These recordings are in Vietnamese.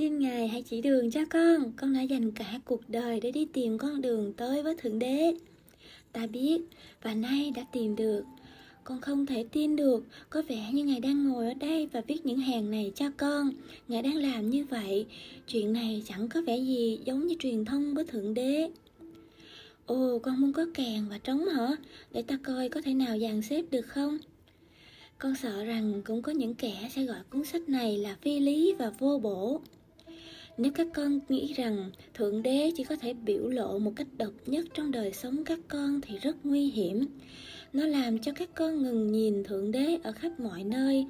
Xin Ngài hãy chỉ đường cho con, con đã dành cả cuộc đời để đi tìm con đường tới với Thượng Đế. Ta biết, và nay đã tìm được. Con không thể tin được, có vẻ như Ngài đang ngồi ở đây và viết những hàng này cho con. Ngài đang làm như vậy, chuyện này chẳng có vẻ gì giống như truyền thông với Thượng Đế. Ồ, con muốn có kèn và trống hả? Để ta coi có thể nào dàn xếp được không? Con sợ rằng cũng có những kẻ sẽ gọi cuốn sách này là phi lý và vô bổ. Nếu các con nghĩ rằng Thượng Đế chỉ có thể biểu lộ một cách độc nhất trong đời sống các con thì rất nguy hiểm. Nó làm cho các con ngừng nhìn Thượng Đế ở khắp mọi nơi.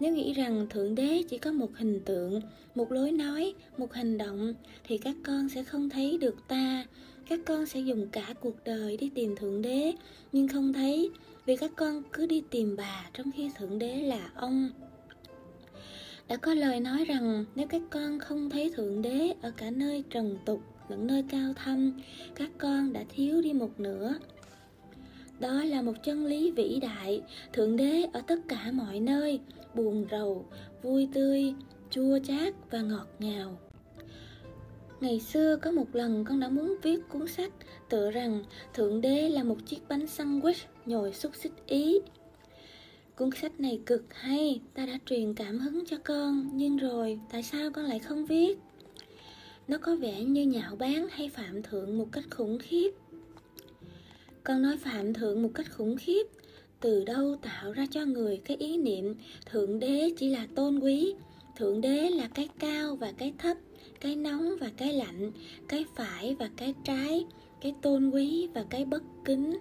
Nếu nghĩ rằng Thượng Đế chỉ có một hình tượng, một lối nói, một hành động thì các con sẽ không thấy được ta. Các con sẽ dùng cả cuộc đời đi tìm Thượng Đế nhưng không thấy vì các con cứ đi tìm bà trong khi Thượng Đế là ông. Đã có lời nói rằng nếu các con không thấy Thượng Đế ở cả nơi trần tục lẫn nơi cao thâm, các con đã thiếu đi một nửa. Đó là một chân lý vĩ đại, Thượng Đế ở tất cả mọi nơi, buồn rầu, vui tươi, chua chát và ngọt ngào. Ngày xưa có một lần con đã muốn viết cuốn sách tựa rằng Thượng Đế là một chiếc bánh sandwich nhồi xúc xích Ý. Cuốn sách này cực hay, ta đã truyền cảm hứng cho con, nhưng rồi tại sao con lại không viết? Nó có vẻ như nhạo báng hay phạm thượng một cách khủng khiếp. Con nói phạm thượng một cách khủng khiếp, từ đâu tạo ra cho người cái ý niệm Thượng Đế chỉ là tôn quý, Thượng Đế là cái cao và cái thấp, cái nóng và cái lạnh, cái phải và cái trái, cái tôn quý và cái bất kính.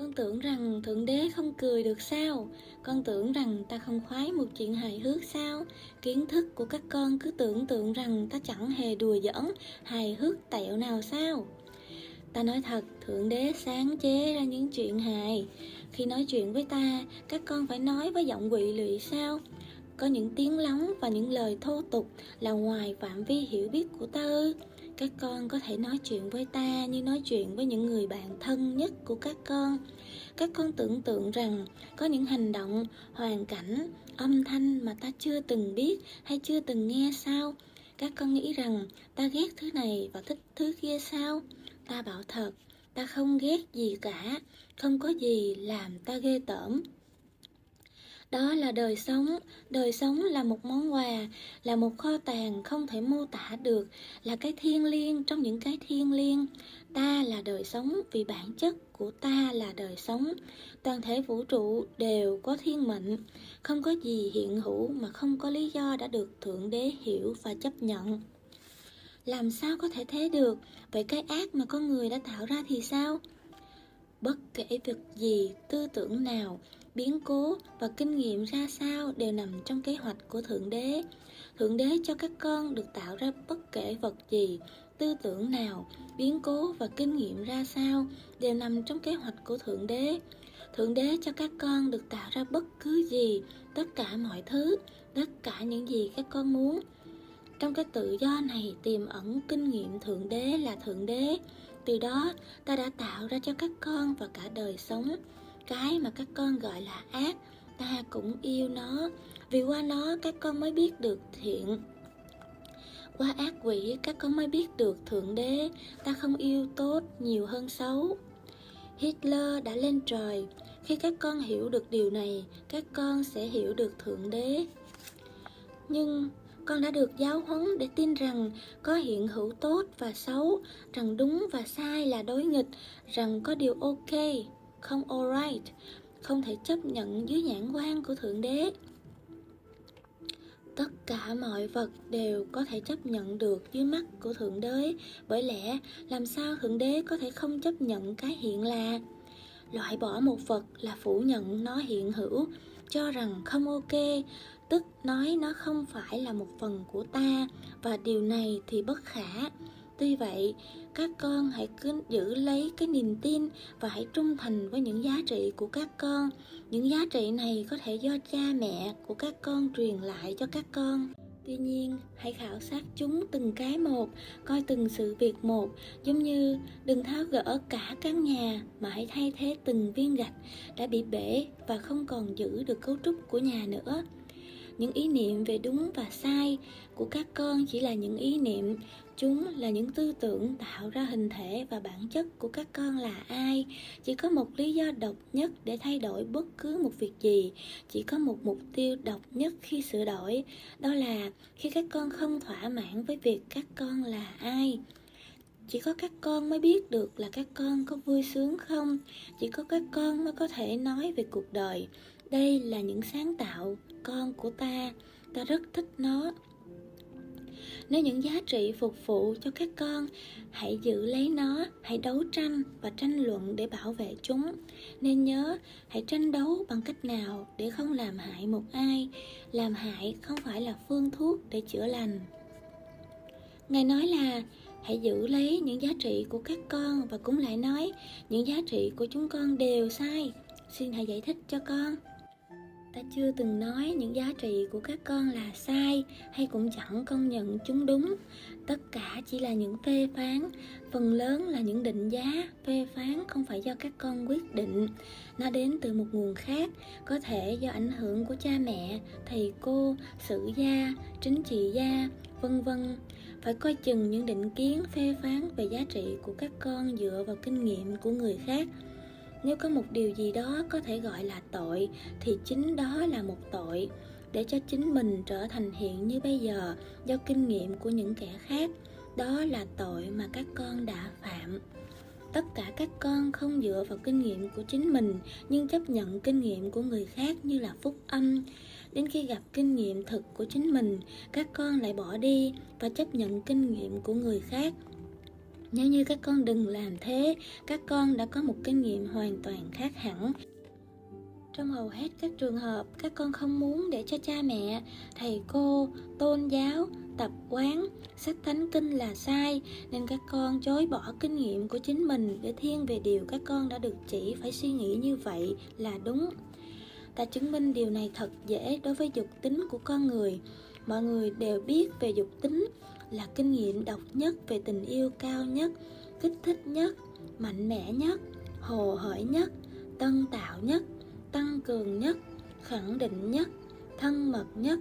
Con tưởng rằng Thượng Đế không cười được sao? Con tưởng rằng ta không khoái một chuyện hài hước sao? Kiến thức của các con cứ tưởng tượng rằng ta chẳng hề đùa giỡn, hài hước tẹo nào sao? Ta nói thật, Thượng Đế sáng chế ra những chuyện hài. Khi nói chuyện với ta, các con phải nói với giọng quỵ lụy sao? Có những tiếng lóng và những lời thô tục là ngoài phạm vi hiểu biết của ta ư? Các con có thể nói chuyện với ta như nói chuyện với những người bạn thân nhất của các con. Các con tưởng tượng rằng có những hành động, hoàn cảnh, âm thanh mà ta chưa từng biết hay chưa từng nghe sao? Các con nghĩ rằng ta ghét thứ này và thích thứ kia sao? Ta bảo thật, ta không ghét gì cả, không có gì làm ta ghê tởm. Đó là đời sống, đời sống là một món quà, là một kho tàng không thể mô tả được, là cái thiêng liêng trong những cái thiêng liêng. Ta là đời sống vì bản chất của ta là đời sống. Toàn thể vũ trụ đều có thiên mệnh, không có gì hiện hữu mà không có lý do đã được Thượng Đế hiểu và chấp nhận. Làm sao có thể thế được? Vậy cái ác mà con người đã tạo ra thì sao? Bất kể việc gì, tư tưởng nào, biến cố và kinh nghiệm ra sao đều nằm trong kế hoạch của Thượng Đế. Thượng Đế cho các con được tạo ra bất kể vật gì, tư tưởng nào, biến cố và kinh nghiệm ra sao đều nằm trong kế hoạch của Thượng Đế. Thượng Đế cho các con được tạo ra bất cứ gì, tất cả mọi thứ, tất cả những gì các con muốn. Trong cái tự do này tiềm ẩn kinh nghiệm Thượng Đế là Thượng Đế. Từ đó, ta đã tạo ra cho các con và cả đời sống cái mà các con gọi là ác, ta cũng yêu nó. Vì qua nó, các con mới biết được thiện. Qua ác quỷ, các con mới biết được thượng đế. Ta không yêu tốt nhiều hơn xấu. Hitler đã lên trời. Khi các con hiểu được điều này, các con sẽ hiểu được thượng đế. Nhưng con đã được giáo huấn để tin rằng có hiện hữu tốt và xấu, rằng đúng và sai là đối nghịch, rằng có điều ok không alright, không thể chấp nhận dưới nhãn quan của Thượng Đế. Tất cả mọi vật đều có thể chấp nhận được dưới mắt của Thượng Đế, bởi lẽ làm sao Thượng Đế có thể không chấp nhận cái hiện là? Loại bỏ một vật là phủ nhận nó hiện hữu, cho rằng không ok, tức nói nó không phải là một phần của ta và điều này thì bất khả. Tuy vậy, các con hãy cứ giữ lấy cái niềm tin và hãy trung thành với những giá trị của các con. Những giá trị này có thể do cha mẹ của các con truyền lại cho các con. Tuy nhiên, hãy khảo sát chúng từng cái một, coi từng sự việc một, giống như đừng tháo gỡ cả căn nhà mà hãy thay thế từng viên gạch đã bị bể và không còn giữ được cấu trúc của nhà nữa những ý niệm về đúng và sai của các con chỉ là những ý niệm. Chúng là những tư tưởng tạo ra hình thể và bản chất của các con là ai. Chỉ có một lý do độc nhất để thay đổi bất cứ một việc gì. Chỉ có một mục tiêu độc nhất khi sửa đổi. Đó là khi các con không thỏa mãn với việc các con là ai. Chỉ có các con mới biết được là các con có vui sướng không. Chỉ có các con mới có thể nói về cuộc đời đây là những sáng tạo con của ta. Ta rất thích nó. Nếu những giá trị phục vụ cho các con, hãy giữ lấy nó, hãy đấu tranh và tranh luận để bảo vệ chúng. Nên nhớ, hãy tranh đấu bằng cách nào để không làm hại một ai. Làm hại không phải là phương thuốc để chữa lành. Ngài nói là, hãy giữ lấy những giá trị của các con và cũng lại nói, những giá trị của chúng con đều sai. Xin hãy giải thích cho con ta chưa từng nói những giá trị của các con là sai hay cũng chẳng công nhận chúng đúng. Tất cả chỉ là những phê phán, phần lớn là những định giá. Phê phán không phải do các con quyết định. Nó đến từ một nguồn khác, có thể do ảnh hưởng của cha mẹ, thầy cô sử gia, chính trị gia, vân vân. Phải coi chừng những định kiến phê phán về giá trị của các con dựa vào kinh nghiệm của người khác nếu có một điều gì đó có thể gọi là tội, thì chính đó là một tội. Để cho chính mình trở thành hiện như bây giờ, do kinh nghiệm của những kẻ khác, đó là tội mà các con đã phạm. Tất cả các con không dựa vào kinh nghiệm của chính mình, nhưng chấp nhận kinh nghiệm của người khác như là phúc âm. Đến khi gặp kinh nghiệm thực của chính mình, các con lại bỏ đi và chấp nhận kinh nghiệm của người khác nếu như các con đừng làm thế, các con đã có một kinh nghiệm hoàn toàn khác hẳn. Trong hầu hết các trường hợp, các con không muốn để cho cha mẹ, thầy cô tôn giáo, tập quán, sách thánh kinh là sai, nên các con chối bỏ kinh nghiệm của chính mình để thiên về điều các con đã được chỉ phải suy nghĩ như vậy là đúng. Ta chứng minh điều này thật dễ đối với dục tính của con người. Mọi người đều biết về dục tính là kinh nghiệm độc nhất về tình yêu cao nhất, kích thích nhất, mạnh mẽ nhất, hồ hởi nhất, tân tạo nhất, tăng cường nhất, khẳng định nhất, thân mật nhất,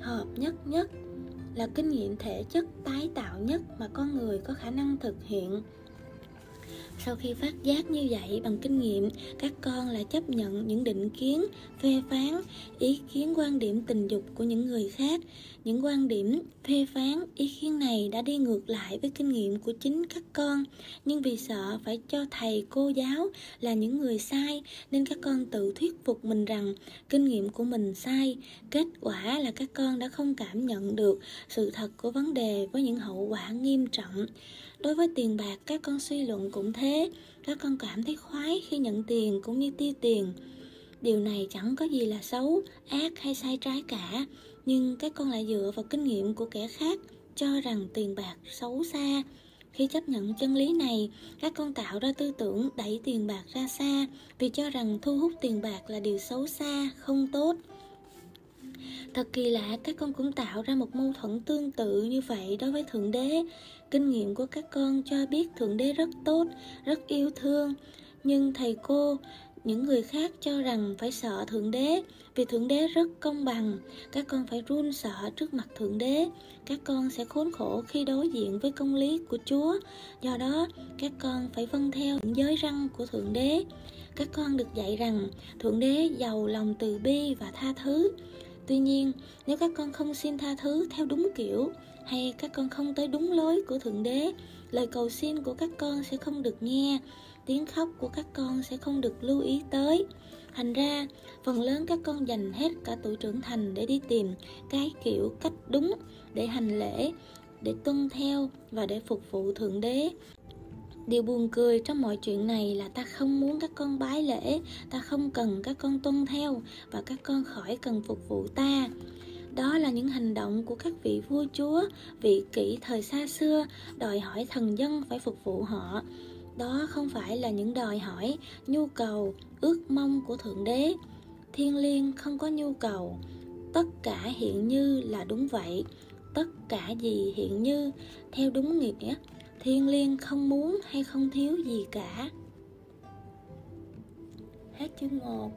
hợp nhất nhất. Là kinh nghiệm thể chất tái tạo nhất mà con người có khả năng thực hiện sau khi phát giác như vậy bằng kinh nghiệm, các con lại chấp nhận những định kiến, phê phán, ý kiến quan điểm tình dục của những người khác. Những quan điểm, phê phán, ý kiến này đã đi ngược lại với kinh nghiệm của chính các con. Nhưng vì sợ phải cho thầy, cô giáo là những người sai, nên các con tự thuyết phục mình rằng kinh nghiệm của mình sai. Kết quả là các con đã không cảm nhận được sự thật của vấn đề với những hậu quả nghiêm trọng đối với tiền bạc, các con suy luận cũng thế. Các con cảm thấy khoái khi nhận tiền cũng như tiêu tiền. Điều này chẳng có gì là xấu, ác hay sai trái cả. Nhưng các con lại dựa vào kinh nghiệm của kẻ khác, cho rằng tiền bạc xấu xa. Khi chấp nhận chân lý này, các con tạo ra tư tưởng đẩy tiền bạc ra xa, vì cho rằng thu hút tiền bạc là điều xấu xa, không tốt. Thật kỳ lạ, các con cũng tạo ra một mâu thuẫn tương tự như vậy đối với Thượng Đế. Kinh nghiệm của các con cho biết Thượng Đế rất tốt, rất yêu thương. Nhưng thầy cô, những người khác cho rằng phải sợ Thượng Đế vì Thượng Đế rất công bằng. Các con phải run sợ trước mặt Thượng Đế. Các con sẽ khốn khổ khi đối diện với công lý của Chúa. Do đó, các con phải vâng theo những giới răng của Thượng Đế. Các con được dạy rằng Thượng Đế giàu lòng từ bi và tha thứ tuy nhiên, nếu các con không xin tha thứ theo đúng kiểu, hay các con không tới đúng lối của thượng đế, lời cầu xin của các con sẽ không được nghe, tiếng khóc của các con sẽ không được lưu ý tới. Thành ra, phần lớn các con dành hết cả tuổi trưởng thành để đi tìm cái kiểu cách đúng để hành lễ, để tuân theo và để phục vụ thượng đế. Điều buồn cười trong mọi chuyện này là ta không muốn các con bái lễ, ta không cần các con tuân theo và các con khỏi cần phục vụ ta. Đó là những hành động của các vị vua chúa, vị kỷ thời xa xưa, đòi hỏi thần dân phải phục vụ họ. Đó không phải là những đòi hỏi, nhu cầu, ước mong của Thượng Đế. Thiên liêng không có nhu cầu, tất cả hiện như là đúng vậy tất cả gì hiện như theo đúng nghĩa thiên liêng không muốn hay không thiếu gì cả. Hết chương 1